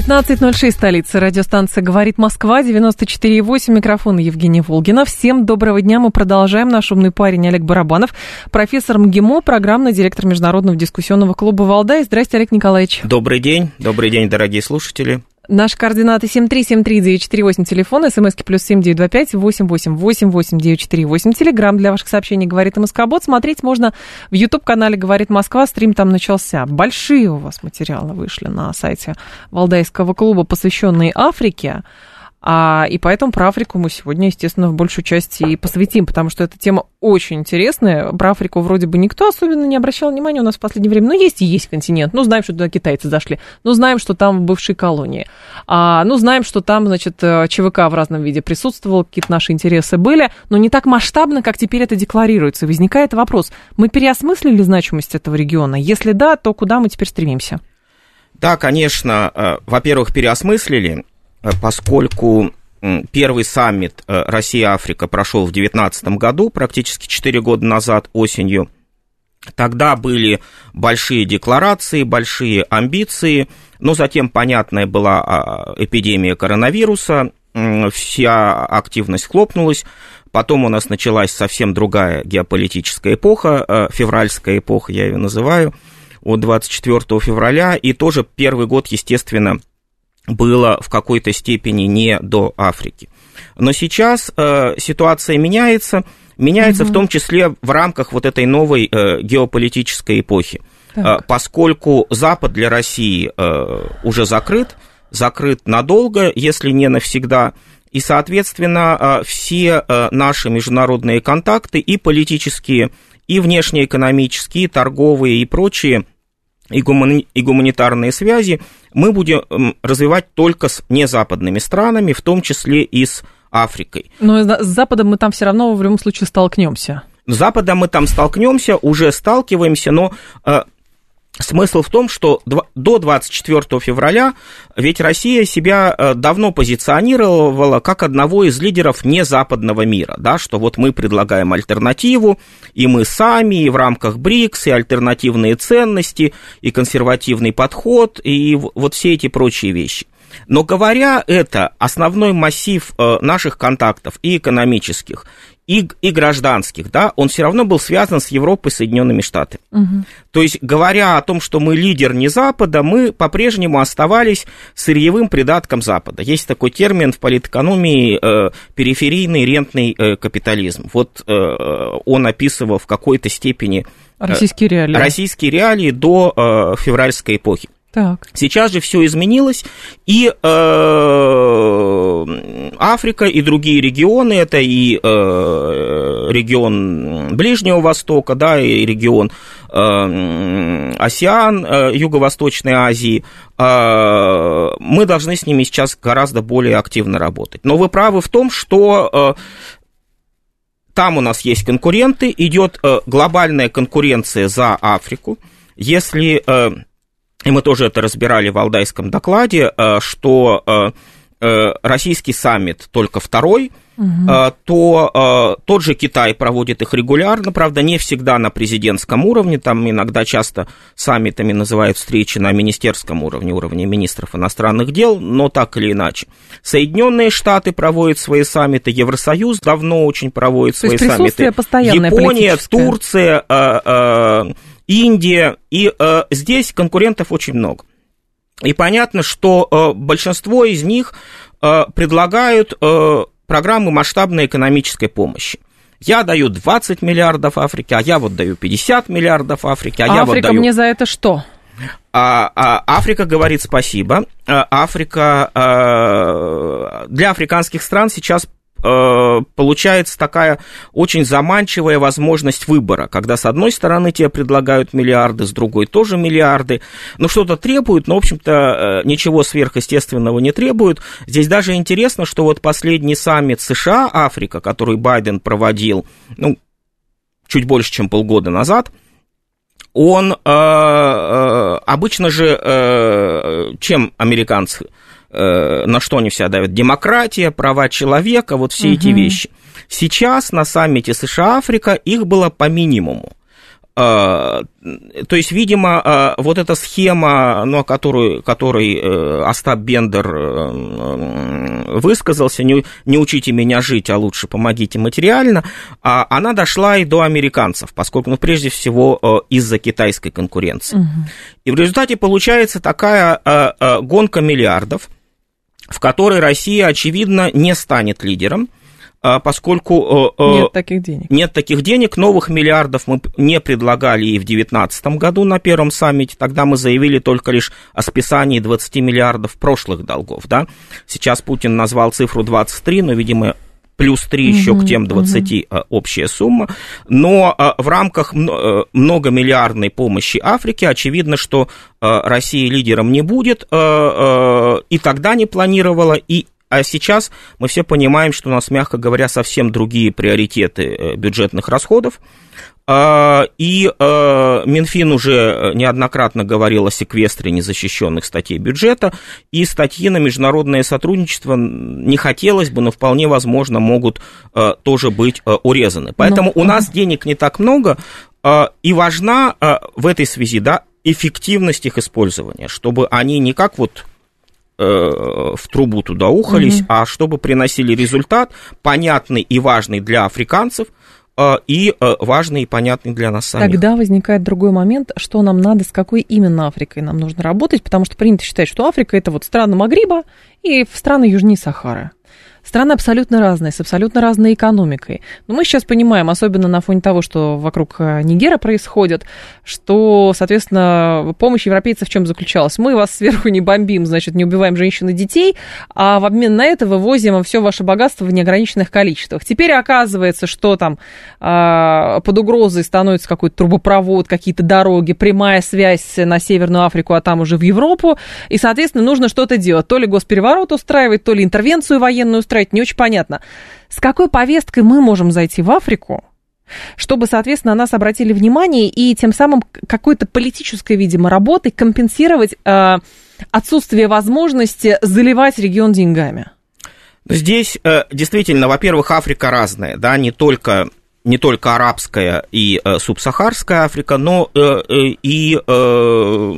15.06, столица. Радиостанция «Говорит Москва», 94.8, микрофон Евгения Волгина. Всем доброго дня. Мы продолжаем. Наш умный парень Олег Барабанов, профессор МГИМО, программный директор Международного дискуссионного клуба «Валдай». Здрасте, Олег Николаевич. Добрый день. Добрый день, дорогие слушатели. Наши координаты 7373948, телефон, смски плюс 7925 8888948, телеграмм для ваших сообщений «Говорит МСК-бот». Смотреть можно в YouTube-канале «Говорит Москва», стрим там начался. Большие у вас материалы вышли на сайте Валдайского клуба, посвященные Африке. А, и поэтому про Африку мы сегодня, естественно, в большую часть и посвятим, потому что эта тема очень интересная. Про Африку вроде бы никто особенно не обращал внимания у нас в последнее время. Ну, есть и есть континент. Ну, знаем, что туда китайцы зашли. Ну, знаем, что там бывшие колонии. А, ну, знаем, что там, значит, э, ЧВК в разном виде присутствовал, какие-то наши интересы были, но не так масштабно, как теперь это декларируется. И возникает вопрос, мы переосмыслили значимость этого региона? Если да, то куда мы теперь стремимся? Да, конечно, э, во-первых, переосмыслили, поскольку первый саммит э, Россия-Африка прошел в 2019 году, практически 4 года назад, осенью. Тогда были большие декларации, большие амбиции, но затем, понятная была а, эпидемия коронавируса, вся активность хлопнулась, потом у нас началась совсем другая геополитическая эпоха, э, февральская эпоха, я ее называю, от 24 февраля, и тоже первый год, естественно, было в какой-то степени не до Африки. Но сейчас э, ситуация меняется, меняется угу. в том числе в рамках вот этой новой э, геополитической эпохи. Э, поскольку Запад для России э, уже закрыт, закрыт надолго, если не навсегда, и, соответственно, э, все э, наши международные контакты и политические, и внешнеэкономические, и торговые, и прочие – и, гумани- и гуманитарные связи мы будем развивать только с незападными странами, в том числе и с Африкой. Но с Западом мы там все равно в любом случае столкнемся. С Западом мы там столкнемся, уже сталкиваемся, но э, Смысл в том, что до 24 февраля ведь Россия себя э, давно позиционировала как одного из лидеров незападного мира, да, что вот мы предлагаем альтернативу, и мы сами, и в рамках БРИКС, и альтернативные ценности, и консервативный подход, и вот все эти прочие вещи. Но говоря это, основной массив э, наших контактов и экономических, и, и гражданских, да, он все равно был связан с Европой, Соединенными Штатами. Угу. То есть, говоря о том, что мы лидер не Запада, мы по-прежнему оставались сырьевым придатком Запада. Есть такой термин в политэкономии э, периферийный рентный э, капитализм. Вот э, он описывал в какой-то степени э, российские реалии, российские реалии до э, февральской эпохи. Так. Сейчас же все изменилось, и э, Африка и другие регионы, это и э, регион Ближнего Востока, да, и регион э, Осиан, э, Юго-Восточной Азии, э, мы должны с ними сейчас гораздо более активно работать. Но вы правы в том, что э, там у нас есть конкуренты, идет э, глобальная конкуренция за Африку. Если э, и мы тоже это разбирали в Алдайском докладе, э, что э, э, российский саммит только второй, угу. то тот же Китай проводит их регулярно, правда, не всегда на президентском уровне, там иногда часто саммитами называют встречи на министерском уровне, уровне министров иностранных дел, но так или иначе. Соединенные Штаты проводят свои саммиты, Евросоюз давно очень проводит то свои саммиты. Япония, Турция, Индия, и э, здесь конкурентов очень много. И понятно, что э, большинство из них э, предлагают э, программы масштабной экономической помощи. Я даю 20 миллиардов Африке, а я вот даю 50 миллиардов Африке, а Африка я вот даю... мне за это что? А, а, Африка говорит спасибо. А, Африка... А, для африканских стран сейчас получается такая очень заманчивая возможность выбора, когда с одной стороны тебе предлагают миллиарды, с другой тоже миллиарды, ну что-то требуют, но, в общем-то, ничего сверхъестественного не требуют. Здесь даже интересно, что вот последний саммит США-Африка, который Байден проводил, ну, чуть больше, чем полгода назад, он э, э, обычно же, э, чем американцы, э, на что они все давят? Демократия, права человека, вот все угу. эти вещи. Сейчас на саммите США-Африка их было по минимуму. А, то есть, видимо, а, вот эта схема, ну, о которой, э, Остап Бендер э, высказался, не, не учите меня жить, а лучше помогите материально, а она дошла и до американцев, поскольку, ну, прежде всего, э, из-за китайской конкуренции. Угу. И в результате получается такая гонка миллиардов, в которой Россия, очевидно, не станет лидером – а, поскольку э, э, нет таких денег. Нет таких денег, новых миллиардов мы не предлагали и в 2019 году на первом саммите, тогда мы заявили только лишь о списании 20 миллиардов прошлых долгов, да. Сейчас Путин назвал цифру 23, но, видимо, плюс 3 еще к тем 20 угу. общая сумма. Но в рамках многомиллиардной помощи Африке очевидно, что Россия лидером не будет, и тогда не планировала, и а сейчас мы все понимаем, что у нас, мягко говоря, совсем другие приоритеты э, бюджетных расходов. А, и э, Минфин уже неоднократно говорил о секвестре незащищенных статей бюджета, и статьи на международное сотрудничество не хотелось бы, но вполне возможно могут э, тоже быть урезаны. Поэтому ну, у нас денег не так много, и важна в этой связи да, эффективность их использования, чтобы они не как вот Э, в трубу туда ухались, угу. а чтобы приносили результат, понятный и важный для африканцев, э, и э, важный и понятный для нас самих. Тогда возникает другой момент, что нам надо, с какой именно Африкой нам нужно работать, потому что принято считать, что Африка это вот страны Магриба и страны южнее Сахары. Страны абсолютно разные, с абсолютно разной экономикой. Но мы сейчас понимаем, особенно на фоне того, что вокруг э, Нигера происходит, что, соответственно, помощь европейцев в чем заключалась? Мы вас сверху не бомбим, значит, не убиваем женщин и детей, а в обмен на это вывозим все ваше богатство в неограниченных количествах. Теперь оказывается, что там э, под угрозой становится какой-то трубопровод, какие-то дороги, прямая связь на Северную Африку, а там уже в Европу, и, соответственно, нужно что-то делать. То ли госпереворот устраивать, то ли интервенцию военную устраивать, не очень понятно. С какой повесткой мы можем зайти в Африку, чтобы, соответственно, на нас обратили внимание и тем самым какой-то политической, видимо, работой компенсировать э, отсутствие возможности заливать регион деньгами? Здесь э, действительно, во-первых, Африка разная, да, не только не только арабская и э, субсахарская Африка, но э, э, и э,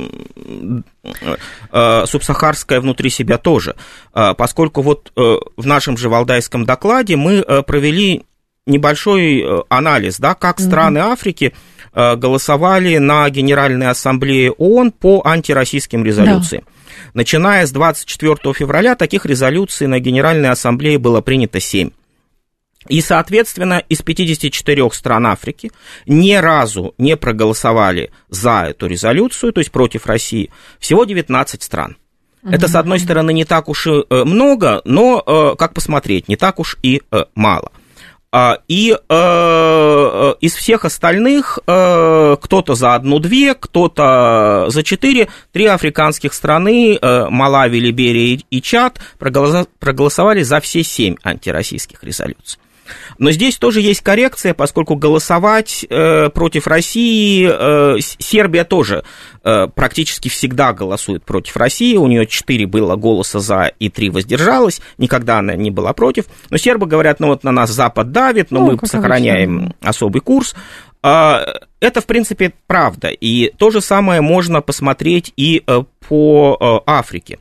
э, субсахарская внутри себя тоже, э, поскольку вот в нашем же валдайском докладе мы провели небольшой анализ, да, как mm-hmm. страны Африки голосовали на Генеральной Ассамблее ООН по антироссийским резолюциям. Да. Начиная с 24 февраля таких резолюций на Генеральной Ассамблее было принято 7. И, соответственно, из 54 стран Африки ни разу не проголосовали за эту резолюцию, то есть против России, всего 19 стран. Это, с одной стороны, не так уж и э, много, но, э, как посмотреть, не так уж и э, мало. А, и из всех остальных кто-то за одну-две, кто-то за четыре, три африканских страны, Малави, Либерия и Чад, проголосовали за все семь антироссийских резолюций. Но здесь тоже есть коррекция, поскольку голосовать э, против России э, Сербия тоже э, практически всегда голосует против России. У нее 4 было голоса за и 3 воздержалась. Никогда она не была против. Но сербы говорят, ну вот на нас Запад давит, но ну, мы сохраняем обычно. особый курс. А, это, в принципе, правда. И то же самое можно посмотреть и э, по э, Африке.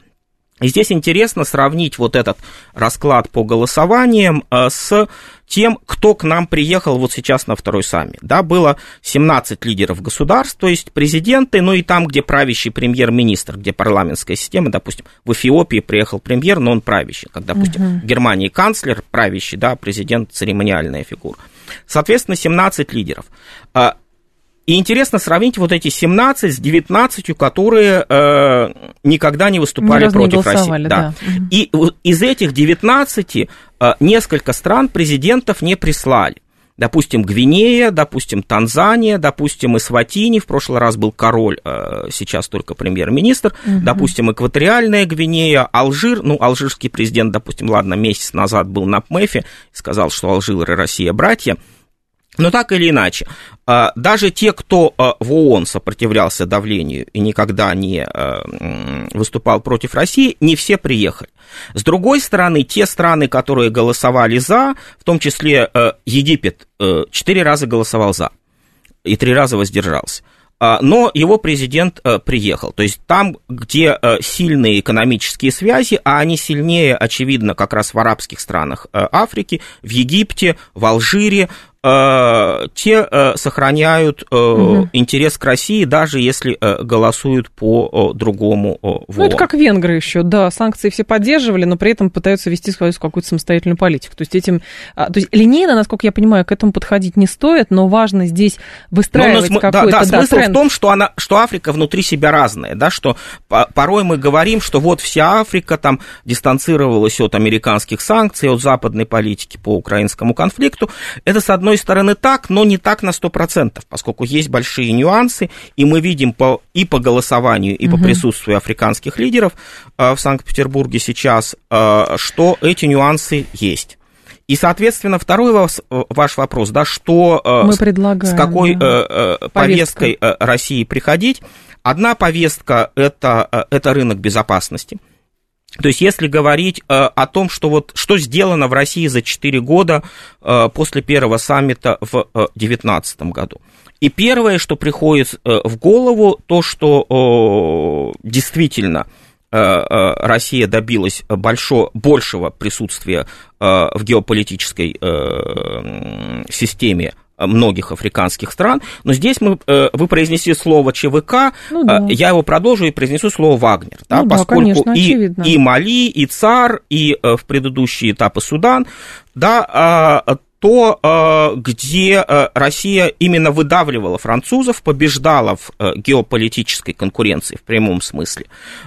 И здесь интересно сравнить вот этот расклад по голосованиям э, с тем, кто к нам приехал вот сейчас на второй саммит. Да, было 17 лидеров государств, то есть президенты, ну и там, где правящий премьер-министр, где парламентская система, допустим, в Эфиопии приехал премьер, но он правящий, как, допустим, uh-huh. в Германии канцлер правящий, да, президент церемониальная фигура. Соответственно, 17 лидеров. И интересно сравнить вот эти 17 с 19, которые э, никогда не выступали против не России. Да. Да. И из этих 19 э, несколько стран президентов не прислали. Допустим, Гвинея, допустим, Танзания, допустим, Исватини, в прошлый раз был король, сейчас только премьер-министр, угу. допустим, Экваториальная Гвинея, Алжир, ну, алжирский президент, допустим, ладно, месяц назад был на ПМЭФе, сказал, что Алжир и Россия братья, но так или иначе, а, даже те, кто а, в ООН сопротивлялся давлению и никогда не а, выступал против России, не все приехали. С другой стороны, те страны, которые голосовали за, в том числе Египет, четыре раза голосовал за и три раза воздержался но его президент приехал. То есть там, где сильные экономические связи, а они сильнее, очевидно, как раз в арабских странах Африки, в Египте, в Алжире, Э, те э, сохраняют угу. интерес к России, даже если голосуют по другому ВО. Ну, это как венгры еще, да, санкции все поддерживали, но при этом пытаются вести свою какую-то самостоятельную политику. То есть этим, а, то есть линейно, насколько я понимаю, к этому подходить не стоит, но важно здесь выстраивать но, но, какой-то да, да, да, смысл тренд. в том, что, она, что Африка внутри себя разная, да, что порой мы говорим, что вот вся Африка там дистанцировалась от американских санкций, от западной политики по украинскому конфликту. Это, с одной одной стороны так, но не так на 100%, поскольку есть большие нюансы, и мы видим по, и по голосованию, и угу. по присутствию африканских лидеров э, в Санкт-Петербурге сейчас, э, что эти нюансы есть. И, соответственно, второй ваш, ваш вопрос, да, что э, Мы с какой да. повесткой Повестка. России приходить. Одна повестка это, это рынок безопасности. То есть, если говорить э, о том, что вот что сделано в России за 4 года э, после первого саммита в 2019 э, году. И первое, что приходит в голову, то, что действительно Россия добилась большого, большего присутствия в геополитической системе многих африканских стран, но здесь мы, э, вы произнесли слово ЧВК, ну, да. я его продолжу и произнесу слово Вагнер, да, ну, поскольку да, конечно, и, и Мали, и ЦАР, и э, в предыдущие этапы Судан, да, а, то, э, где э, Россия именно выдавливала французов, побеждала в э, геополитической конкуренции в прямом смысле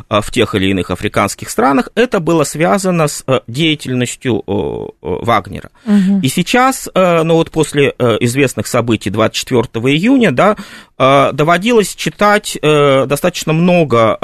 в тех или иных африканских странах, это было связано с деятельностью Вагнера. Угу. И сейчас, ну вот после известных событий 24 июня, да, доводилось читать достаточно много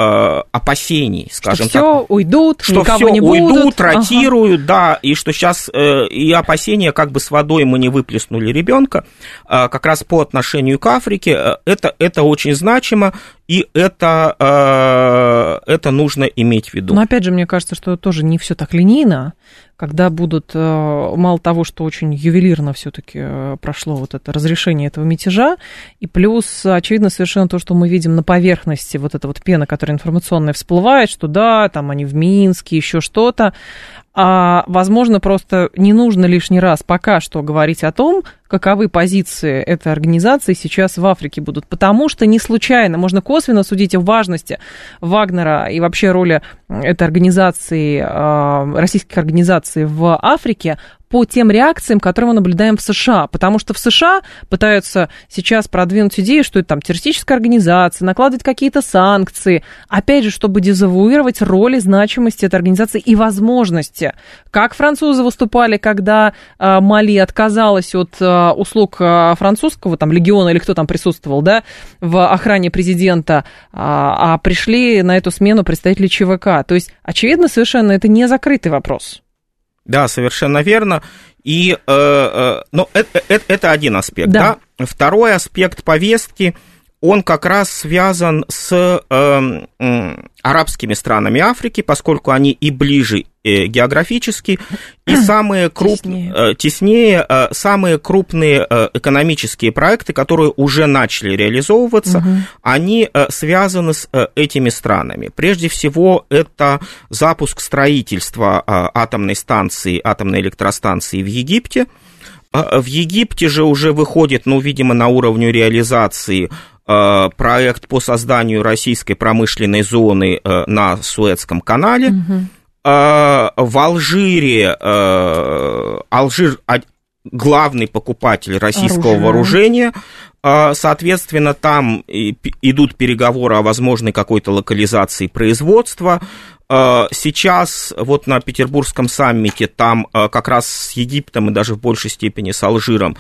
опасений, скажем что так. Все уйдут, что все не уйдут, будут. ротируют, ага. да, и что сейчас и опасения как бы сводятся водой мы не выплеснули ребенка, а, как раз по отношению к Африке, э, это, это очень значимо, и это, э, это нужно иметь в виду. Но опять же, мне кажется, что тоже не все так линейно, когда будут, э, мало того, что очень ювелирно все-таки прошло вот это разрешение этого мятежа, и плюс, очевидно, совершенно то, что мы видим на поверхности, вот эта вот пена, которая информационная всплывает, что да, там они в Минске, еще что-то, а, возможно, просто не нужно лишний раз пока что говорить о том, каковы позиции этой организации сейчас в Африке будут. Потому что не случайно, можно косвенно судить о важности Вагнера и вообще роли этой организации, а, российских организаций в Африке, по тем реакциям, которые мы наблюдаем в США. Потому что в США пытаются сейчас продвинуть идею, что это там террористическая организация, накладывать какие-то санкции. Опять же, чтобы дезавуировать роль и значимость этой организации и возможности. Как французы выступали, когда э, Мали отказалась от э, услуг э, французского там легиона или кто там присутствовал, да, в охране президента, а, а пришли на эту смену представители ЧВК. То есть, очевидно, совершенно это не закрытый вопрос. Да, совершенно верно. И, э, э, ну, это, это, это один аспект, да. да. Второй аспект повестки – он как раз связан с э, э, арабскими странами Африки, поскольку они и ближе э, географически, и самые крупные, теснее, э, теснее э, самые крупные э, экономические проекты, которые уже начали реализовываться, угу. они э, связаны с э, этими странами. Прежде всего, это запуск строительства э, атомной станции, атомной электростанции в Египте. Э, в Египте же уже выходит, ну, видимо, на уровне реализации проект по созданию российской промышленной зоны э, на Суэцком канале. Угу. В Алжире Алжир главный покупатель российского Оружие. вооружения. Соответственно, там идут переговоры о возможной какой-то локализации производства. Сейчас вот на Петербургском саммите там как раз с Египтом и даже в большей степени с Алжиром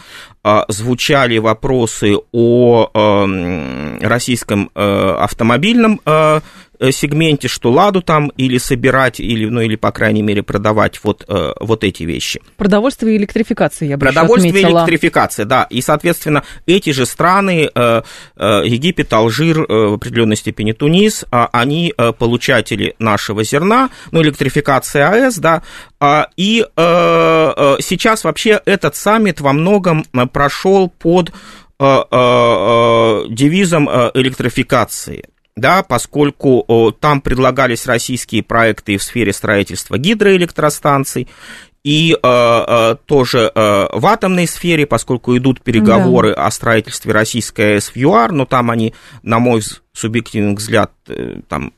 звучали вопросы о российском автомобильном Э, сегменте, что ладу там или собирать, или, ну, или, по крайней мере, продавать вот, э, вот эти вещи. Продовольствие и электрификация, я бы Продовольствие и электрификация, да. И, соответственно, эти же страны, э, Египет, Алжир, в определенной степени Тунис, а, они получатели нашего зерна, ну, электрификация АЭС, да, а, и сейчас вообще этот саммит во многом прошел под девизом электрификации да, поскольку о, там предлагались российские проекты в сфере строительства гидроэлектростанций, и э, э, тоже э, в атомной сфере, поскольку идут переговоры да. о строительстве российской АЭС в ЮАР, но там они, на мой субъективный взгляд, э, там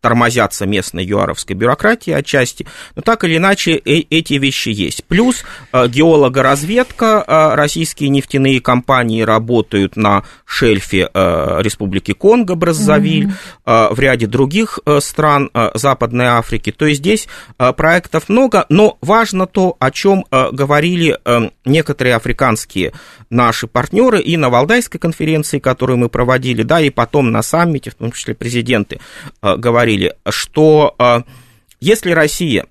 тормозятся местной юаровской бюрократии отчасти, но так или иначе э эти вещи есть. Плюс э, геологоразведка, э, российские нефтяные компании работают на шельфе э, Республики Конго, Браззавиль, mm-hmm. э, в ряде других э, стран э, Западной Африки. То есть здесь э, проектов много, но важно то, о чем э, говорили э, некоторые африканские наши партнеры и на Валдайской конференции, которую мы проводили, да, и потом на саммите, в том числе президенты э, говорили, что а, если Россия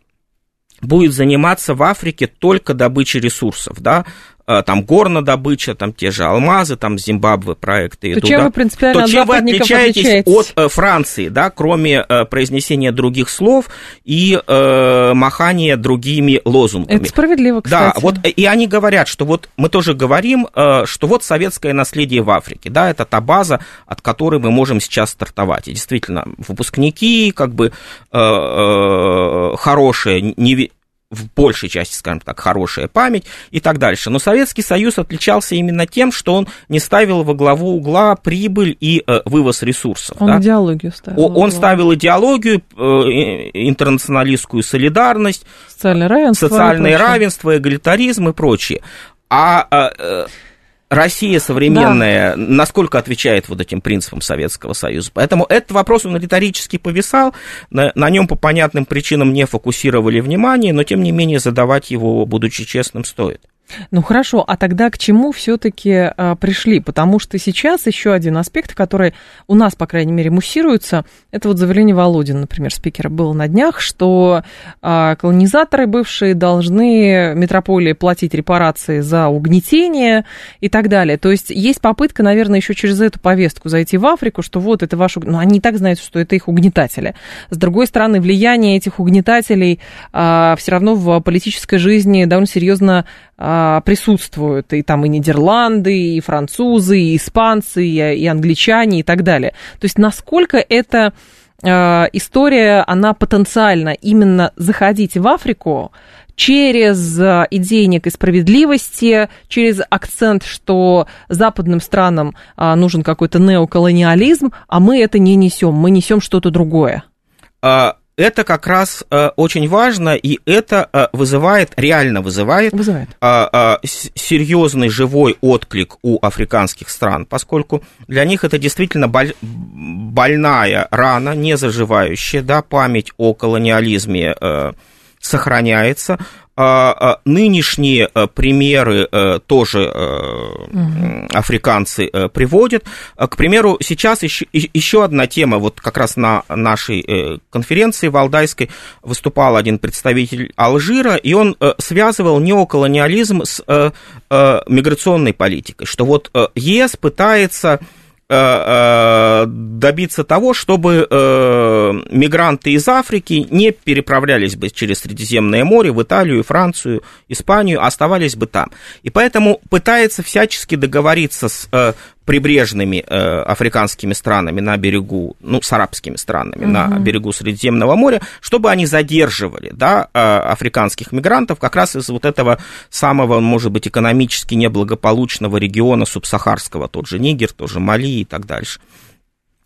будет заниматься в Африке только добычей ресурсов, да, Э, там горнодобыча, там те же алмазы, там Зимбабве проекты. То чем вы принципиально то чем вы отличаетесь, отличаетесь от э, Франции, да, кроме э, произнесения других слов и э, махания другими лозунгами. Это справедливо, кстати. Да, вот и они говорят, что вот мы тоже говорим, э, что вот советское наследие в Африке, да, это та база, от которой мы можем сейчас стартовать. И действительно, выпускники, как бы э, э, хорошие, не, в большей части, скажем так, хорошая память и так дальше. Но Советский Союз отличался именно тем, что он не ставил во главу угла прибыль и э, вывоз ресурсов. Он да? идеологию ставил. О, он ставил идеологию, э, интернационалистскую солидарность, социальное равенство, социальное равенство, эгалитаризм и прочее. А э, Россия современная, да. насколько отвечает вот этим принципам Советского Союза. Поэтому этот вопрос, он риторически повисал, на, на нем по понятным причинам не фокусировали внимание, но тем не менее задавать его, будучи честным, стоит. Ну хорошо, а тогда к чему все-таки а, пришли? Потому что сейчас еще один аспект, который у нас, по крайней мере, муссируется, это вот заявление Володина, например, спикера было на днях, что а, колонизаторы бывшие должны метрополии платить репарации за угнетение и так далее. То есть есть попытка, наверное, еще через эту повестку зайти в Африку, что вот это ваш... Ну, они и так знают, что это их угнетатели. С другой стороны, влияние этих угнетателей а, все равно в политической жизни довольно серьезно присутствуют и там и Нидерланды, и французы, и испанцы, и, и англичане и так далее. То есть насколько эта а, история, она потенциально именно заходить в Африку через а, идеи некой справедливости, через акцент, что западным странам нужен какой-то неоколониализм, а мы это не несем, мы несем что-то другое это как раз э, очень важно, и это э, вызывает, реально вызывает, вызывает. Э, э, серьезный живой отклик у африканских стран, поскольку для них это действительно боль, больная рана, не заживающая, да, память о колониализме э, сохраняется, а, а, нынешние э, примеры э, тоже угу. африканцы приводят. К примеру, сейчас еще, еще одна тема, вот как раз на нашей конференции валдайской выступал один представитель Алжира, и он связывал неоколониализм с миграционной политикой, что вот ЕС пытается Э, э, добиться того, чтобы э, мигранты из Африки не переправлялись бы через Средиземное море в Италию, Францию, Испанию, а оставались бы там. И поэтому пытается всячески договориться с прибрежными э, африканскими странами на берегу, ну, с арабскими странами угу. на берегу Средиземного моря, чтобы они задерживали, да, э, африканских мигрантов как раз из вот этого самого, может быть, экономически неблагополучного региона субсахарского, тот же Нигер, тот же Мали и так дальше.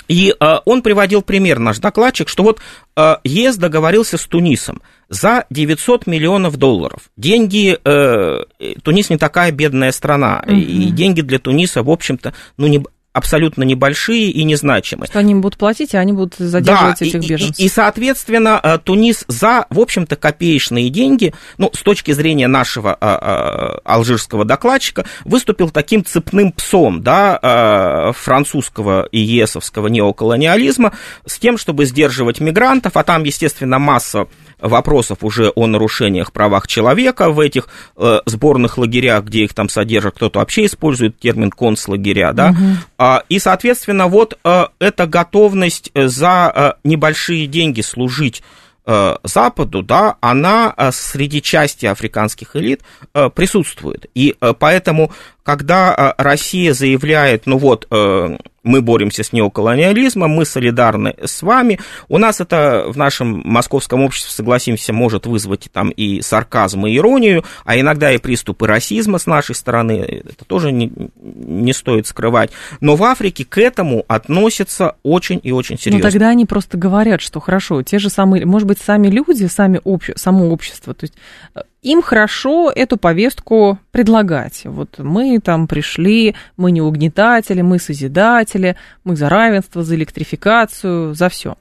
И э, он приводил пример, наш докладчик, что вот э, ЕС договорился с Тунисом за 900 миллионов долларов. Деньги, э, Тунис не такая бедная страна, угу. и деньги для Туниса, в общем-то, ну, не, абсолютно небольшие и незначимые. Что они будут платить, а они будут задерживать да, этих и, беженцев. И, и, соответственно, э, Тунис за, в общем-то, копеечные деньги, ну, с точки зрения нашего а, а, алжирского докладчика, выступил таким цепным псом, да, а, французского и есовского неоколониализма, с тем, чтобы сдерживать мигрантов, а там, естественно, масса вопросов уже о нарушениях правах человека в этих э, сборных лагерях, где их там содержат, кто-то вообще использует термин концлагеря, да, угу. а, и, соответственно, вот э, эта готовность за э, небольшие деньги служить э, Западу, да, она э, среди части африканских элит э, присутствует. И поэтому, когда Россия заявляет, ну вот, мы боремся с неоколониализмом, мы солидарны с вами. У нас это в нашем московском обществе, согласимся, может вызвать там и сарказм, и иронию, а иногда и приступы расизма с нашей стороны, это тоже не, не стоит скрывать. Но в Африке к этому относятся очень и очень серьезно. Ну тогда они просто говорят, что хорошо, те же самые, может быть, сами люди, сами обще, само общество, то есть э, им хорошо эту повестку предлагать. Вот мы там пришли, мы не угнетатели, мы созидатели, мы за равенство, за электрификацию, за все.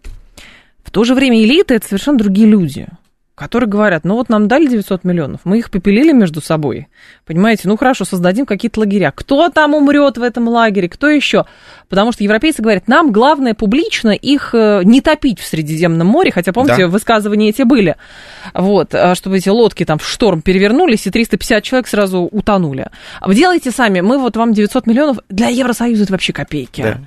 В то же время элиты это совершенно другие люди которые говорят, ну вот нам дали 900 миллионов, мы их попилили между собой, понимаете, ну хорошо, создадим какие-то лагеря. Кто там умрет в этом лагере, кто еще? Потому что европейцы говорят, нам главное публично их э, не топить в Средиземном море, хотя, помните, да. высказывания эти были, вот, а чтобы эти лодки там в шторм перевернулись, и 350 человек сразу утонули. Вы делаете сами, мы вот вам 900 миллионов, для Евросоюза это вообще копейки. Да.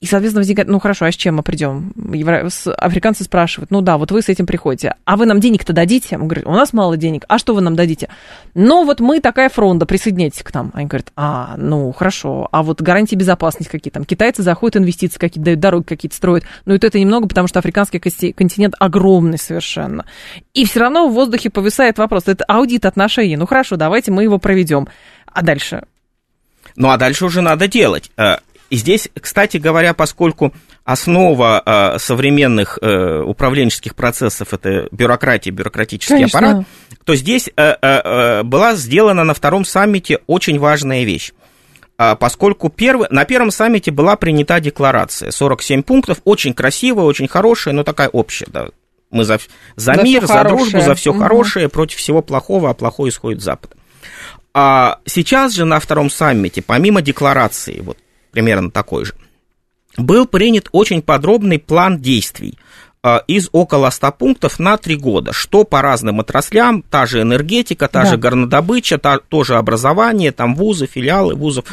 И, соответственно, возникает, ну хорошо, а с чем мы придем? Евро... Африканцы спрашивают, ну да, вот вы с этим приходите, а вы нам денег-то дадите? Мы говорим, у нас мало денег, а что вы нам дадите? Ну вот мы такая фронта, присоединяйтесь к нам. Они говорят, а, ну хорошо, а вот гарантии безопасности какие там? Китайцы заходят, инвестиции какие-то дают, дороги какие-то строят. Но это немного, потому что африканский континент огромный совершенно. И все равно в воздухе повисает вопрос, это аудит отношений. Ну хорошо, давайте мы его проведем. А дальше? Ну а дальше уже надо делать. И здесь, кстати говоря, поскольку основа э, современных э, управленческих процессов это бюрократия, бюрократический Конечно. аппарат, то здесь э, была сделана на втором саммите очень важная вещь а, поскольку первый, на первом саммите была принята декларация, 47 пунктов, очень красивая, очень хорошая, но такая общая, да. Мы за, за, за мир, за дружбу, за все угу. хорошее, против всего плохого, а плохое исходит с Запада. А сейчас же на втором саммите, помимо декларации, вот примерно такой же, был принят очень подробный план действий из около 100 пунктов на 3 года, что по разным отраслям, та же энергетика, та да. же горнодобыча, та, тоже образование, там вузы, филиалы вузов,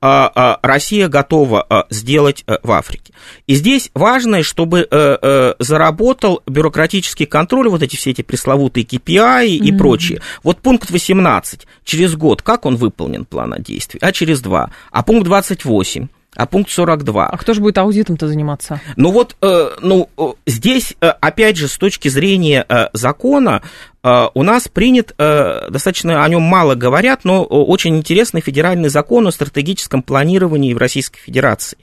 а, а, Россия готова сделать э, в Африке. И здесь важно, чтобы э, э, заработал бюрократический контроль, вот эти все эти пресловутые KPI и mm-hmm. прочее. Вот пункт 18, через год, как он выполнен, план действий, а через два, а пункт 28, а пункт 42. А кто же будет аудитом-то заниматься? Ну вот, э, ну, э, здесь, э, опять же, с точки зрения закона, у нас принят, э, достаточно о нем мало говорят, но очень интересный федеральный закон о стратегическом планировании в Российской Федерации.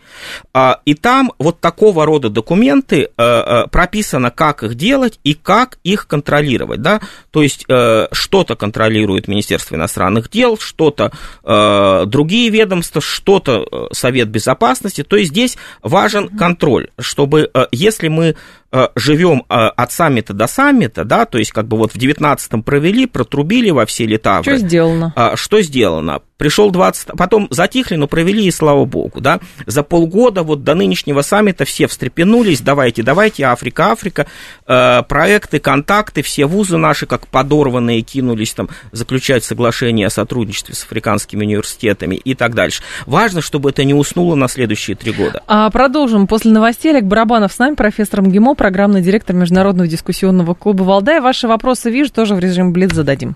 А, и там вот такого рода документы э, прописано, как их делать и как их контролировать. Да? То есть что-то контролирует Министерство иностранных дел, что-то другие ведомства, что-то Совет Безопасности. То есть здесь важен контроль, чтобы если мы Э, живем э, от саммита до саммита, да, то есть как бы вот в 19-м провели, протрубили во все лета. Что сделано? А, что сделано? Пришел 20, потом затихли, но провели, и слава богу, да. За полгода вот до нынешнего саммита все встрепенулись, давайте, давайте, Африка, Африка, э, проекты, контакты, все вузы наши, как подорванные, кинулись там заключать соглашение о сотрудничестве с африканскими университетами и так дальше. Важно, чтобы это не уснуло на следующие три года. А продолжим после новостей. Олег Барабанов с нами, профессор МГИМО, программный директор Международного дискуссионного клуба «Валдай». Ваши вопросы вижу, тоже в режиме Блиц зададим.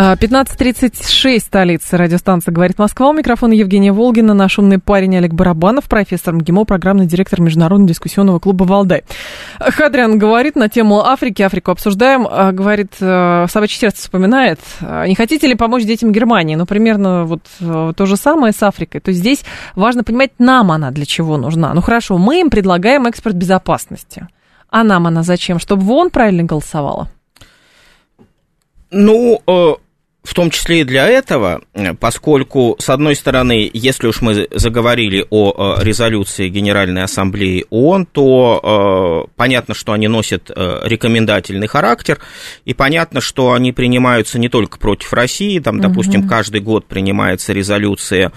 15.36, столица радиостанция «Говорит Москва». У микрофона Евгения Волгина, наш умный парень Олег Барабанов, профессор МГИМО, программный директор Международного дискуссионного клуба «Валдай». Хадриан говорит на тему Африки, Африку обсуждаем, а, говорит, э, собачье сердце вспоминает, а, не хотите ли помочь детям Германии? Ну, примерно вот э, то же самое с Африкой. То есть здесь важно понимать, нам она для чего нужна. Ну, хорошо, мы им предлагаем экспорт безопасности. А нам она зачем? Чтобы ВОН правильно голосовала? Ну, э, в том числе и для этого, э, поскольку, с одной стороны, если уж мы заговорили о резолюции Генеральной Ассамблеи ООН, то э, понятно, что они носят э, рекомендательный характер, и понятно, что они принимаются не только против России, там, допустим, угу. каждый год принимается резолюция э,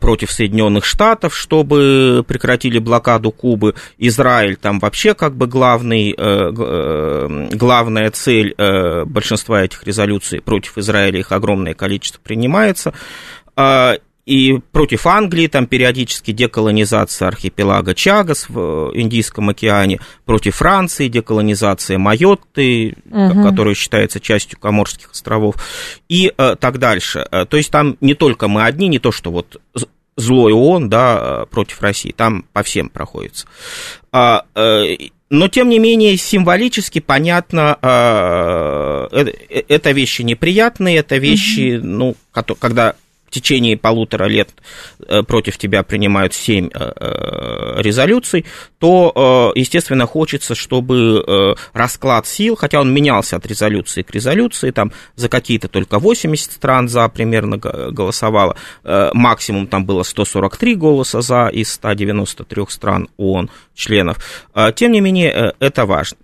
против Соединенных Штатов, чтобы прекратили блокаду Кубы, Израиль там вообще как бы главный, э, э, главная цель э, большинства этих резолюций против Израиля их огромное количество принимается. И против Англии там периодически деколонизация архипелага Чагас в Индийском океане, против Франции деколонизация Майотты, угу. которая считается частью Коморских островов, и э, так дальше. Э, то есть там не только мы одни, не то, что вот злой ООН, да, против России, там по всем проходится. А, э, но, тем не менее, символически понятно, э, э, это вещи неприятные, это вещи, ну, когда в течение полутора лет э, против тебя принимают семь э, э, резолюций, то, естественно, хочется, чтобы расклад сил, хотя он менялся от резолюции к резолюции, там за какие-то только 80 стран за примерно голосовало, максимум там было 143 голоса за из 193 стран ООН членов. Тем не менее, это важно.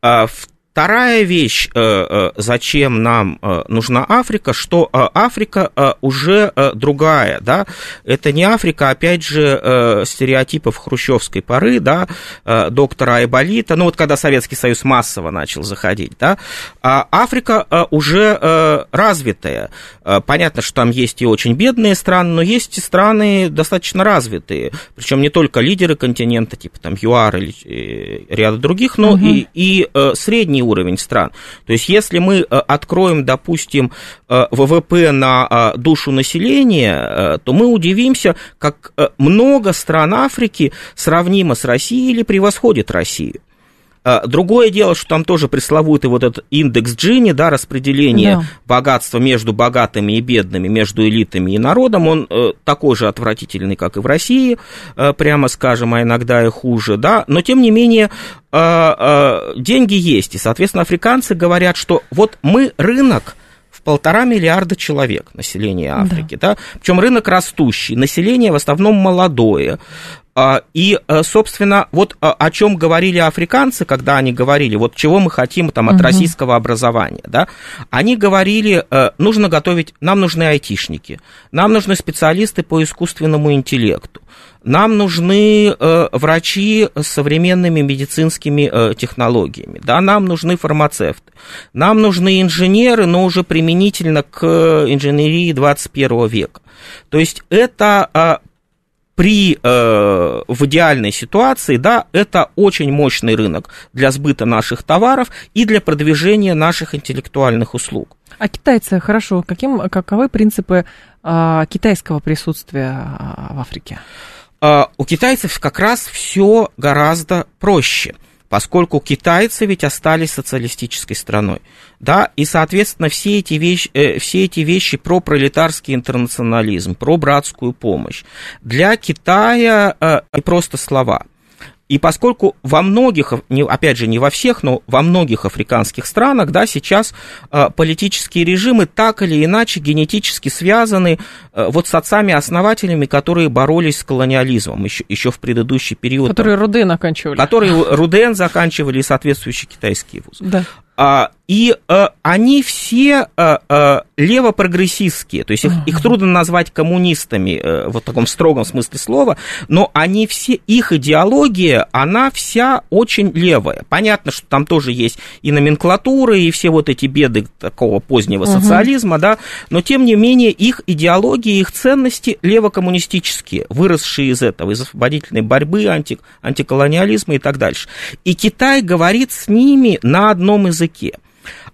В Вторая вещь, э, э, зачем нам э, нужна Африка, что Африка уже другая, да, это не Африка, опять же, стереотипов хрущевской поры, да, доктора Айболита, ну вот когда Советский Союз массово начал заходить, да, а Африка уже развитая, понятно, что там есть и очень бедные страны, но есть и страны достаточно развитые, причем не только лидеры континента, типа там ЮАР или ряда других, но угу. и, и средние уровень стран. То есть, если мы э, откроем, допустим, э, ВВП на э, душу населения, то мы удивимся, как много стран Африки сравнимо с Россией или превосходит Россию. А, другое дело, что там тоже пресловутый вот этот индекс Джини, да, распределение да. богатства между богатыми и бедными, между элитами и народом, он э, такой же отвратительный, как и в России, э, прямо скажем, а иногда и хуже, да, но тем не менее э, деньги есть, и, соответственно, африканцы говорят, что вот мы рынок, в полтора миллиарда человек населения Африки, да. да? Причем рынок растущий, население в основном молодое, и, э, собственно, вот э, о чем говорили африканцы, когда они говорили, вот чего мы хотим там от угу. российского образования, да, они говорили, э, нужно готовить, нам нужны айтишники, нам нужны специалисты по искусственному интеллекту, нам нужны врачи с современными медицинскими технологиями, да, нам нужны фармацевты, нам нужны инженеры, но уже применительно к инженерии 21 века. То есть это при, э, в идеальной ситуации, да, это очень мощный рынок для сбыта наших товаров и для продвижения наших интеллектуальных услуг. А китайцы, хорошо, каким, каковы принципы э, китайского присутствия а, в Африке? Э, у китайцев как раз все гораздо проще – поскольку китайцы ведь остались социалистической страной, да, и, соответственно, все эти вещи, э, все эти вещи про пролетарский интернационализм, про братскую помощь, для Китая э, просто слова – и поскольку во многих, опять же, не во всех, но во многих африканских странах, да, сейчас э, политические режимы так или иначе генетически связаны э, вот с отцами-основателями, которые боролись с колониализмом еще, еще в предыдущий период. Которые Руден оканчивали. Которые Руден заканчивали и соответствующие китайские вузы. Да. А, и э, они все э, э, левопрогрессистские, то есть их, их трудно назвать коммунистами э, в таком строгом смысле слова, но они все, их идеология, она вся очень левая. Понятно, что там тоже есть и номенклатура, и все вот эти беды такого позднего угу. социализма, да, но тем не менее их идеологии, их ценности левокоммунистические, выросшие из этого, из освободительной борьбы, анти, антиколониализма и так дальше. И Китай говорит с ними на одном языке языке.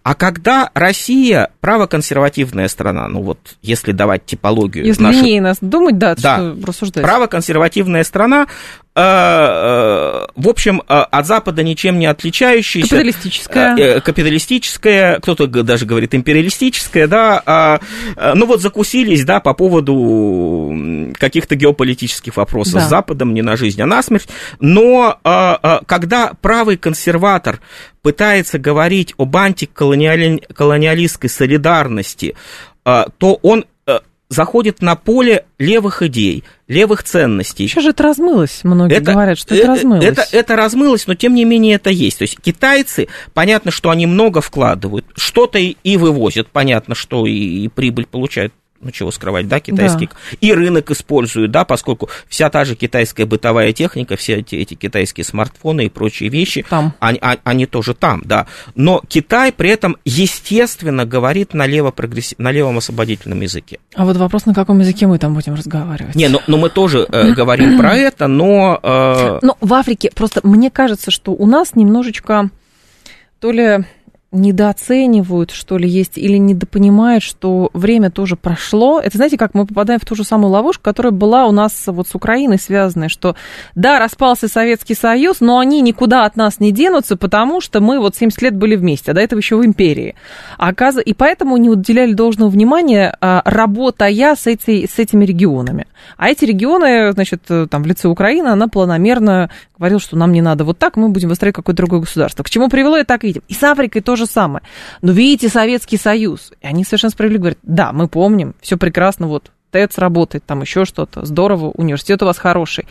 А когда Россия правоконсервативная страна, ну вот если давать типологию... Если нашей... линейно думать, да, да, что рассуждать. Правоконсервативная страна, э, э, в общем, э, от Запада ничем не отличающаяся. Капиталистическая. Капиталистическая, кто-то даже говорит империалистическая, да. А, ну вот закусились, да, по поводу каких-то геополитических вопросов да. с Западом, не на жизнь, а на смерть. Но когда правый консерватор пытается говорить об антиколониалистской солидарности, то он заходит на поле левых идей, левых ценностей. Сейчас же это размылось, многие это, говорят, что это, это размылось. Это, это размылось, но тем не менее это есть. То есть китайцы, понятно, что они много вкладывают, что-то и, и вывозят, понятно, что и, и прибыль получают ну чего скрывать, да, китайский, да. и рынок используют, да, поскольку вся та же китайская бытовая техника, все эти, эти китайские смартфоны и прочие вещи, там. Они, они, они тоже там, да. Но Китай при этом, естественно, говорит на, лево прогресс... на левом освободительном языке. А вот вопрос, на каком языке мы там будем разговаривать? Не, ну, ну мы тоже э, говорим про это, но... Э... Но в Африке просто мне кажется, что у нас немножечко то ли недооценивают, что ли, есть, или недопонимают, что время тоже прошло. Это, знаете, как мы попадаем в ту же самую ловушку, которая была у нас вот с Украиной связанная, что да, распался Советский Союз, но они никуда от нас не денутся, потому что мы вот 70 лет были вместе, а до этого еще в империи. А оказ... И поэтому не уделяли должного внимания, а, работая с, эти, с этими регионами. А эти регионы, значит, там в лице Украины, она планомерно говорила, что нам не надо вот так, мы будем выстраивать какое-то другое государство. К чему привело, и так видим. И с Африкой тоже же самое. Но видите, Советский Союз. И они совершенно справедливо говорят, да, мы помним, все прекрасно, вот ТЭЦ работает, там еще что-то, здорово, университет у вас хороший.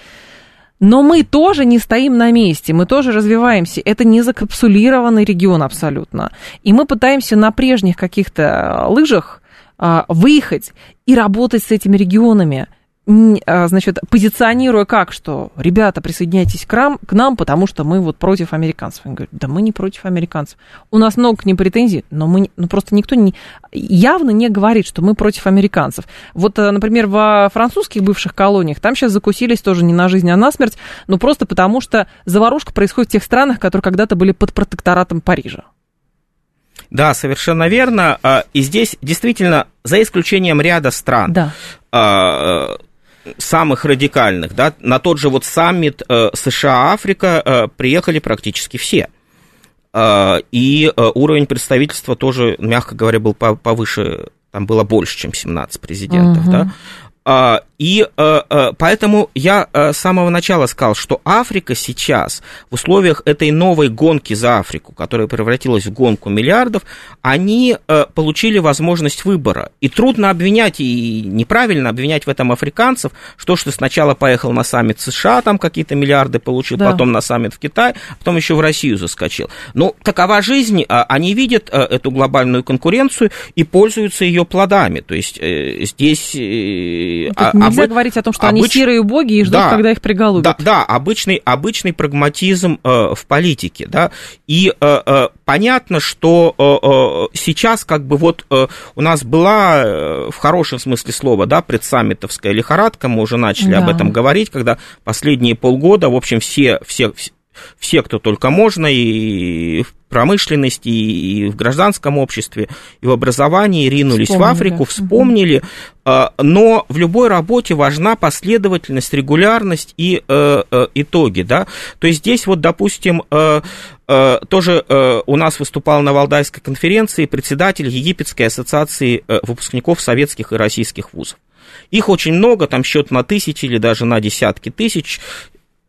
Но мы тоже не стоим на месте, мы тоже развиваемся. Это не закапсулированный регион абсолютно. И мы пытаемся на прежних каких-то лыжах а, выехать и работать с этими регионами – значит, позиционируя как, что ребята, присоединяйтесь к нам, к нам, потому что мы вот против американцев. Они говорят, да мы не против американцев. У нас много к ним претензий, но мы, ну просто никто не, явно не говорит, что мы против американцев. Вот, э, например, во французских бывших колониях, там сейчас закусились тоже не на жизнь, а на смерть, но просто потому что заварушка происходит в тех странах, которые когда-то были под протекторатом Парижа. Да, совершенно верно. А, и здесь действительно, за исключением ряда стран, да а, самых радикальных, да, на тот же вот саммит э, США-Африка э, приехали практически все. Э, и уровень представительства тоже, мягко говоря, был повыше, там было больше, чем 17 президентов, угу. да. И э, э, поэтому я э, с самого начала сказал, что Африка сейчас в условиях этой новой гонки за Африку, которая превратилась в гонку миллиардов, они получили возможность выбора. И трудно обвинять, и неправильно обвинять в этом африканцев, что что сначала поехал на саммит США, там какие-то миллиарды получил, да. потом на саммит в Китай, потом еще в Россию заскочил. Ну, такова жизнь, а, они видят эту глобальную конкуренцию и пользуются ее плодами. То есть здесь а, нельзя об... говорить о том, что обыч... они серые боги и ждут, да, когда их приголубят. Да, да обычный, обычный прагматизм э, в политике, да, и э, э, понятно, что э, э, сейчас как бы вот э, у нас была э, в хорошем смысле слова, да, предсаммитовская лихорадка, мы уже начали да. об этом говорить, когда последние полгода, в общем, все, все, все, кто только можно, и промышленности, и в гражданском обществе, и в образовании ринулись вспомнили. в Африку, вспомнили. Угу. Но в любой работе важна последовательность, регулярность и э, э, итоги. Да? То есть здесь вот, допустим, тоже у нас выступал на Валдайской конференции председатель Египетской ассоциации выпускников советских и российских вузов. Их очень много, там счет на тысячи или даже на десятки тысяч.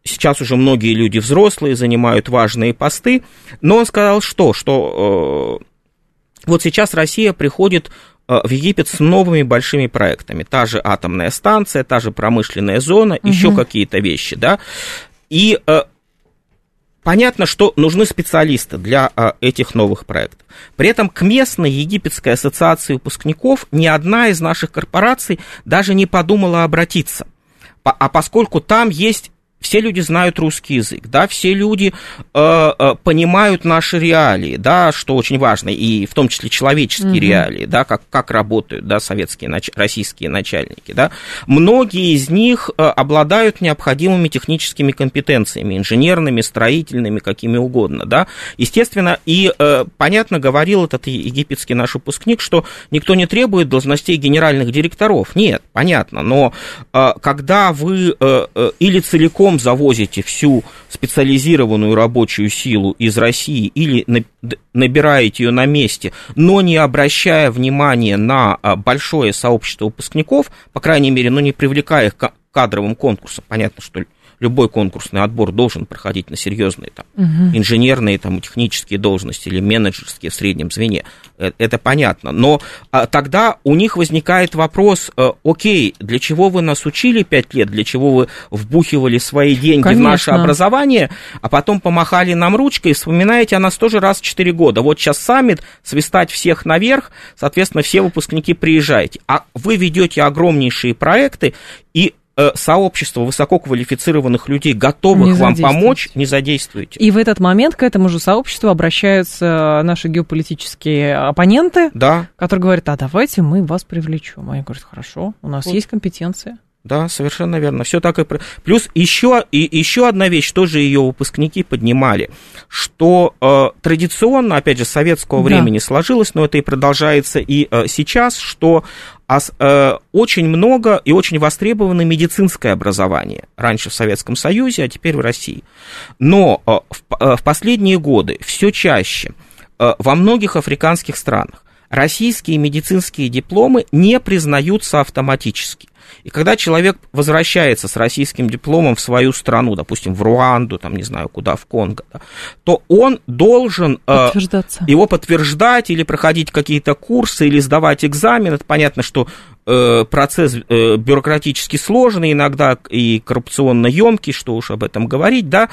Сейчас уже многие люди взрослые занимают важные посты, но он сказал что? Что э, вот сейчас Россия приходит э, в Египет с новыми большими проектами. Та же атомная станция, та же промышленная зона, угу. еще какие-то вещи, да. И э, понятно, что нужны специалисты для э, этих новых проектов. При этом к местной египетской ассоциации выпускников ни одна из наших корпораций даже не подумала обратиться. А поскольку там есть все люди знают русский язык, да, все люди э, э, понимают наши реалии, да, что очень важно, и в том числе человеческие угу. реалии, да, как, как работают, да, советские, нач... российские начальники, да. Многие из них э, обладают необходимыми техническими компетенциями, инженерными, строительными, какими угодно, да. Естественно, и э, понятно говорил этот египетский наш выпускник, что никто не требует должностей генеральных директоров, нет, понятно, но э, когда вы э, э, или целиком целиком завозите всю специализированную рабочую силу из России или набираете ее на месте, но не обращая внимания на а, большое сообщество выпускников, по крайней мере, ну, не привлекая их к кадровым конкурсам, понятно, что любой конкурсный отбор должен проходить на серьезные там, угу. инженерные, там, технические должности или менеджерские в среднем звене. Э, это понятно. Но а, тогда у них возникает вопрос, а, окей, для чего вы нас учили пять лет, для чего вы вбухивали свои деньги Конечно. в наше образование, а потом помахали нам ручкой и вспоминаете о нас тоже раз в четыре года. Вот сейчас саммит, свистать всех наверх, соответственно, все выпускники приезжаете. А вы ведете огромнейшие проекты, и Э, сообщество высококвалифицированных людей, готовых вам помочь, не задействуете. И в этот момент к этому же сообществу обращаются наши геополитические оппоненты, да. которые говорят, а давайте мы вас привлечем. Они говорят, хорошо, у нас вот. есть компетенция. Да, совершенно верно. Все так и плюс еще и еще одна вещь, тоже ее выпускники поднимали, что э, традиционно, опять же, советского да. времени сложилось, но это и продолжается и э, сейчас, что а, э, очень много и очень востребовано медицинское образование. Раньше в Советском Союзе, а теперь в России. Но э, в, э, в последние годы все чаще э, во многих африканских странах российские медицинские дипломы не признаются автоматически. И когда человек возвращается с российским дипломом в свою страну, допустим, в Руанду, там, не знаю, куда, в Конго, да, то он должен э, его подтверждать или проходить какие-то курсы, или сдавать экзамен. Это понятно, что э, процесс э, бюрократически сложный, иногда и коррупционно емкий, что уж об этом говорить, да,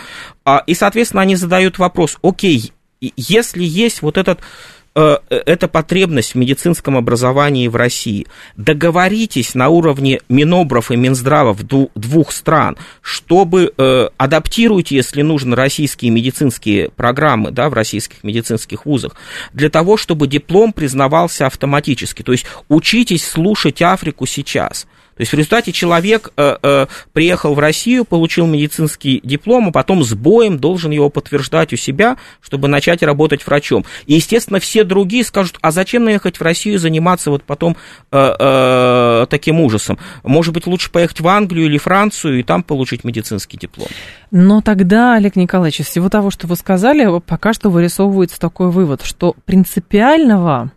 а, и, соответственно, они задают вопрос, окей, если есть вот этот Э, эта потребность в медицинском образовании в России. Договоритесь на уровне Минобров и Минздравов двух стран, чтобы э, адаптируйте, если нужно, российские медицинские программы да, в российских медицинских вузах, для того, чтобы диплом признавался автоматически. То есть учитесь слушать Африку сейчас – то есть в результате человек э, э, приехал в Россию, получил медицинский диплом, а потом с боем должен его подтверждать у себя, чтобы начать работать врачом. И, естественно, все другие скажут, а зачем наехать в Россию и заниматься вот потом э, э, таким ужасом? Может быть, лучше поехать в Англию или Францию и там получить медицинский диплом? Но тогда, Олег Николаевич, из всего того, что вы сказали, пока что вырисовывается такой вывод, что принципиального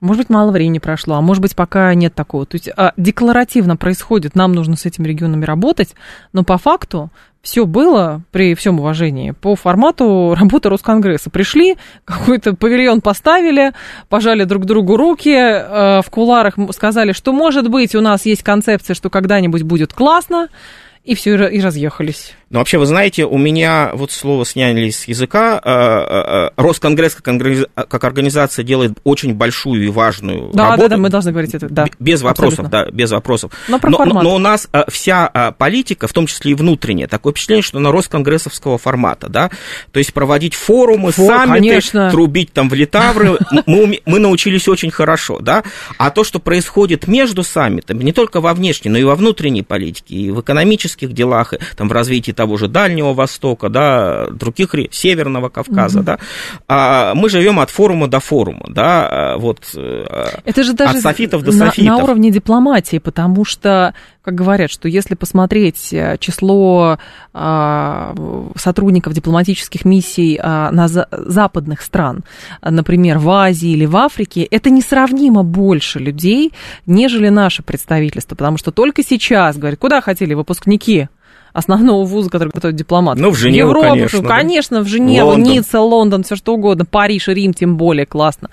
может быть, мало времени прошло, а может быть, пока нет такого. То есть а, декларативно происходит, нам нужно с этими регионами работать, но по факту все было, при всем уважении, по формату работы Росконгресса. Пришли, какой-то павильон поставили, пожали друг другу руки, э, в куларах сказали, что, может быть, у нас есть концепция, что когда-нибудь будет классно, и все, и разъехались. Но вообще, вы знаете, у меня вот слово сняли с языка. Э, э, э, Росконгресс как организация делает очень большую и важную да, работу. Да, да, мы должны говорить это, да. Без вопросов, да, без вопросов. Но, про но, но, но у нас вся политика, в том числе и внутренняя, такое впечатление, что на Росконгрессовского формата, да, то есть проводить форумы, Фор, саммиты, конечно. трубить там в литавры, мы, мы научились очень хорошо, да, а то, что происходит между саммитами, не только во внешней, но и во внутренней политике, и в экономических делах, и там в развитии того же Дальнего Востока, да, других Северного Кавказа, угу. да, а мы живем от форума до форума, да, вот э, Это же даже от софитов до на, софитов. На уровне дипломатии, потому что, как говорят, что если посмотреть э, число а, сотрудников дипломатических миссий а, на за, западных стран, например, в Азии или в Африке, это несравнимо больше людей, нежели наше представительство, потому что только сейчас, говорят, куда хотели выпускники основного вуза, который готовит дипломат. Ну, в Женеву, Европу, конечно. Конечно, да? в Женеву, Лондон. Ницца, Лондон, все что угодно, Париж, Рим, тем более классно.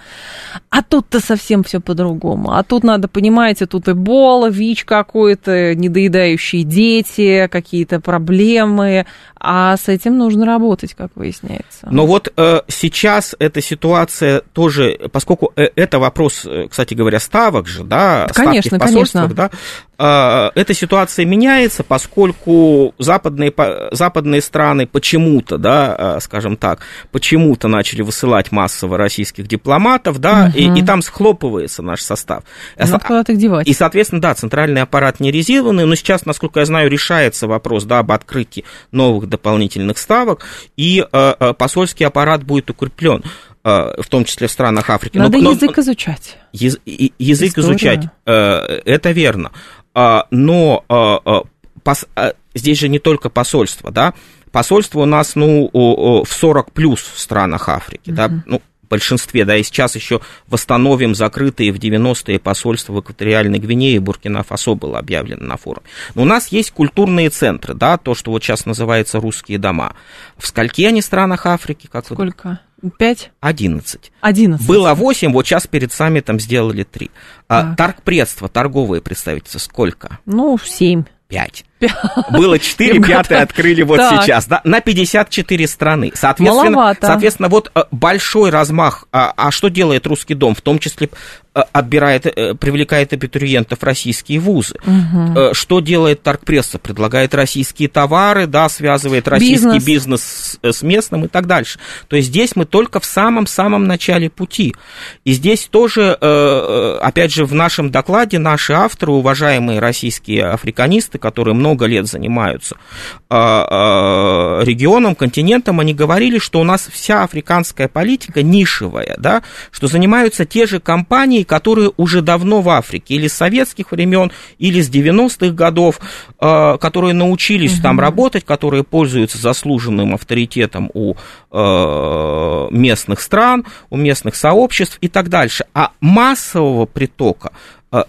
А тут-то совсем все по-другому. А тут надо, понимаете, тут Эбола, ВИЧ какой-то, недоедающие дети, какие-то проблемы. А с этим нужно работать, как выясняется. Но вот э, сейчас эта ситуация тоже, поскольку э, это вопрос, э, кстати говоря, ставок же, да, конечно, ставки в посольствах, конечно. да, э, эта ситуация меняется, поскольку западные, западные страны почему-то, да, скажем так, почему-то начали высылать массово российских дипломатов, да, угу. и, и там схлопывается наш состав. Надо куда-то их девать. И, соответственно, да, центральный аппарат не резервный, но сейчас, насколько я знаю, решается вопрос, да, об открытии новых дополнительных ставок, и э, посольский аппарат будет укреплен в том числе в странах Африки. Надо но, язык изучать. Яз, язык История. изучать, это верно. Но пос, здесь же не только посольство, да, посольство у нас, ну, в 40 плюс странах Африки, uh-huh. да, ну, в большинстве, да, и сейчас еще восстановим закрытые в 90-е посольства в экваториальной Гвинее, Буркина-Фасо было объявлено на форуме. Но у нас есть культурные центры, да, то, что вот сейчас называется русские дома. В скольки они странах Африки? Как Сколько? Пять? Одиннадцать. Одиннадцать. Было восемь, вот сейчас перед саммитом сделали три. А, торгпредство, торговые представительства, сколько? Ну, семь. Пять. Было 4, пятое открыли вот так. сейчас, да, на 54 страны. Соответственно, Маловато. соответственно, вот э, большой размах. А, а что делает русский дом? В том числе э, отбирает, э, привлекает абитуриентов российские вузы. Угу. Что делает торгпресса? Предлагает российские товары, да, связывает российский бизнес, бизнес с местным и так дальше. То есть здесь мы только в самом-самом начале пути. И здесь тоже, опять же, в нашем докладе наши авторы, уважаемые российские африканисты, которые много много лет занимаются а, а, регионом, континентом, они говорили, что у нас вся африканская политика нишевая, да, что занимаются те же компании, которые уже давно в Африке, или с советских времен, или с 90-х годов, а, которые научились угу. там работать, которые пользуются заслуженным авторитетом у местных стран, у местных сообществ и так дальше. А массового притока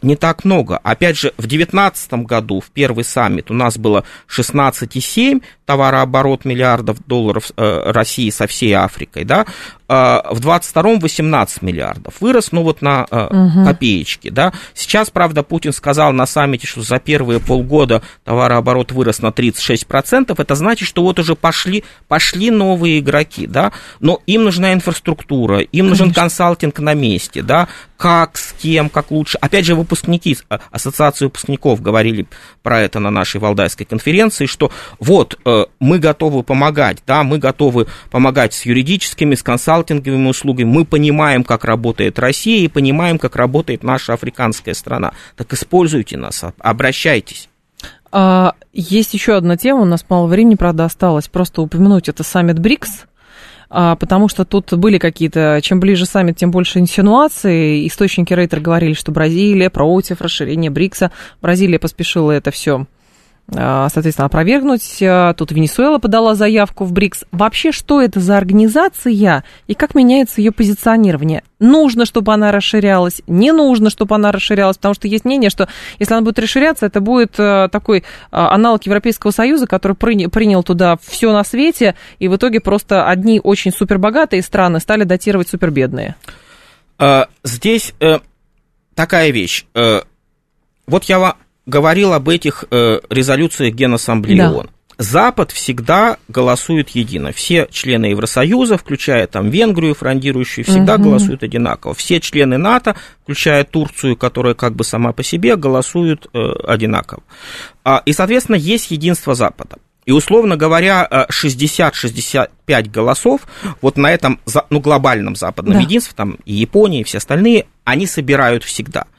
не так много. Опять же, в 2019 году, в первый саммит, у нас было 16,7 товарооборот миллиардов долларов э, России со всей Африкой, да, а, в 22-м 18 миллиардов. Вырос, ну, вот на угу. копеечки, да. Сейчас, правда, Путин сказал на саммите, что за первые полгода товарооборот вырос на 36%. Это значит, что вот уже пошли, пошли новые игроки, да. Но им нужна инфраструктура, им Конечно. нужен консалтинг на месте, да. Как, с кем, как лучше. Опять же, выпускники, а, ассоциации выпускников говорили про это на нашей Валдайской конференции, что вот э, мы готовы помогать, да, мы готовы помогать с юридическими, с консалтинговыми услугами, мы понимаем, как работает Россия и понимаем, как работает наша африканская страна. Так используйте нас, обращайтесь. А, есть еще одна тема, у нас мало времени, правда, осталось просто упомянуть, это саммит БРИКС, а, потому что тут были какие-то, чем ближе саммит, тем больше инсинуаций. Источники Рейтер говорили, что Бразилия против расширения БРИКСа. Бразилия поспешила это все соответственно, опровергнуть. А, тут Венесуэла подала заявку в БРИКС. Вообще, что это за организация и как меняется ее позиционирование? Нужно, чтобы она расширялась, не нужно, чтобы она расширялась, потому что есть мнение, что если она будет расширяться, это будет а, такой аналог Европейского Союза, который принял туда все на свете, и в итоге просто одни очень супербогатые страны стали датировать супербедные. Здесь э, такая вещь. Э, вот я вам говорил об этих э, резолюциях Генассамблеи да. ООН. Запад всегда голосует едино. Все члены Евросоюза, включая там Венгрию, фрондирующую, всегда угу. голосуют одинаково. Все члены НАТО, включая Турцию, которая как бы сама по себе, голосуют э, одинаково. А, и, соответственно, есть единство Запада. И, условно говоря, 60-65 э, голосов вот на этом ну, глобальном западном да. единстве, там и Япония, и все остальные, они собирают всегда –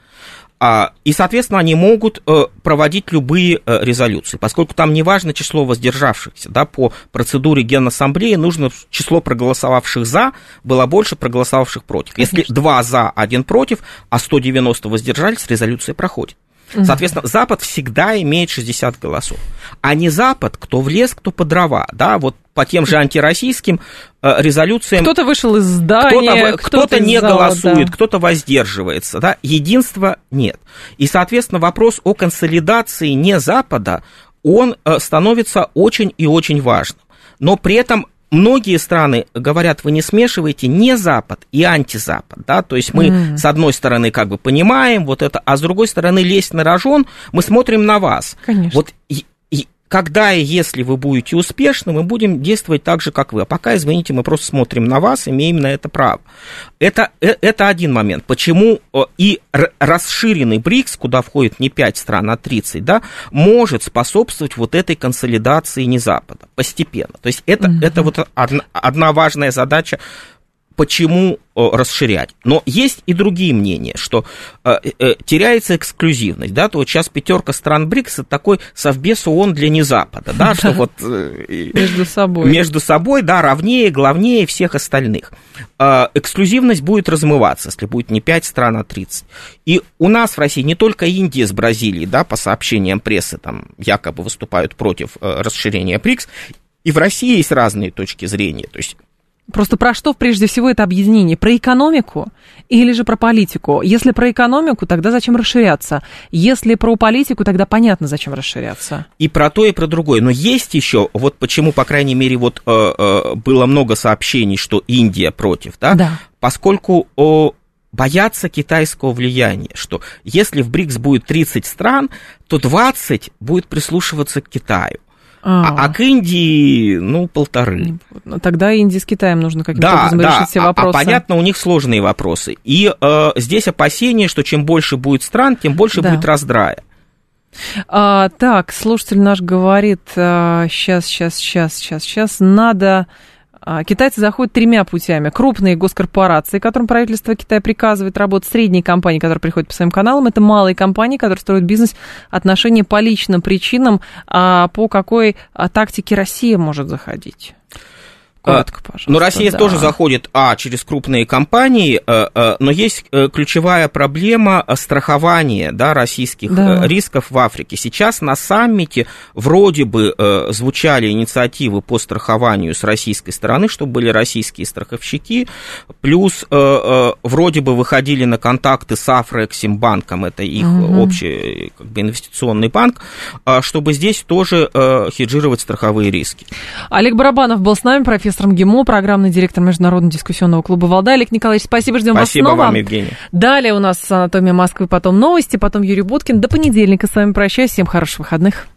а, и, соответственно, они могут э, проводить любые э, резолюции, поскольку там не важно число воздержавшихся. Да, по процедуре Генассамблеи нужно число проголосовавших за было больше проголосовавших против. Конечно. Если два за, один против, а 190 воздержались, резолюция проходит. Соответственно, Запад всегда имеет 60 голосов. А не Запад, кто в лес, кто по дрова. Да, вот по тем же антироссийским резолюциям. Кто-то вышел из здания, кто-то, кто-то, кто не зала, голосует, да. кто-то воздерживается. Да? Единства нет. И, соответственно, вопрос о консолидации не Запада, он э, становится очень и очень важным. Но при этом многие страны говорят, вы не смешиваете не Запад и антизапад, да, то есть мы mm. с одной стороны как бы понимаем вот это, а с другой стороны лезть на рожон, мы смотрим на вас. Конечно. Вот когда и если вы будете успешны, мы будем действовать так же, как вы. А пока, извините, мы просто смотрим на вас, имеем на это право. Это, э, это один момент. Почему и расширенный БРИКС, куда входит не 5 стран, а 30, да, может способствовать вот этой консолидации не Запада постепенно. То есть это, mm-hmm. это вот одна, одна важная задача почему расширять. Но есть и другие мнения, что э, э, теряется эксклюзивность, да, то вот сейчас пятерка стран БРИКС это такой совбез ООН для не Запада, да, что вот э, между собой. Между собой, да, равнее, главнее всех остальных. Э, эксклюзивность будет размываться, если будет не 5 стран, а 30. И у нас в России не только Индия с Бразилией, да, по сообщениям прессы, там якобы выступают против э, расширения БРИКС, и в России есть разные точки зрения. То есть Просто про что прежде всего это объединение? Про экономику или же про политику? Если про экономику, тогда зачем расширяться? Если про политику, тогда понятно, зачем расширяться. И про то, и про другое. Но есть еще, вот почему, по крайней мере, вот э, э, было много сообщений, что Индия против, да? Да. Поскольку о, боятся китайского влияния, что если в БРИКС будет 30 стран, то 20 будет прислушиваться к Китаю. А, а к Индии, ну, полторы. Ну, тогда Индии с Китаем нужно каким-то да, образом да. решить все вопросы. А, а понятно, у них сложные вопросы. И э, здесь опасение, что чем больше будет стран, тем больше да. будет раздрая. А, так, слушатель наш говорит, а, сейчас, сейчас, сейчас, сейчас, сейчас, надо а, китайцы заходят тремя путями. Крупные госкорпорации, которым правительство Китая приказывает работать, средние компании, которые приходят по своим каналам, это малые компании, которые строят бизнес отношения по личным причинам, а по какой а, тактике Россия может заходить. Коротко, пожалуйста. Но Россия да. тоже заходит, а, через крупные компании, э, э, но есть э, ключевая проблема страхования да, российских да. рисков в Африке. Сейчас на саммите вроде бы звучали инициативы по страхованию с российской стороны, чтобы были российские страховщики, плюс вроде бы выходили на контакты с Афроэксимбанком, это их угу. общий как бы, инвестиционный банк, чтобы здесь тоже хеджировать страховые риски. Олег Барабанов был с нами, профессор профессор МГИМО, программный директор Международного дискуссионного клуба «Валда». Олег Николаевич, спасибо, ждем спасибо вас снова. вам, Евгений. Далее у нас «Анатомия Москвы», потом новости, потом Юрий Буткин. До понедельника с вами прощаюсь. Всем хороших выходных.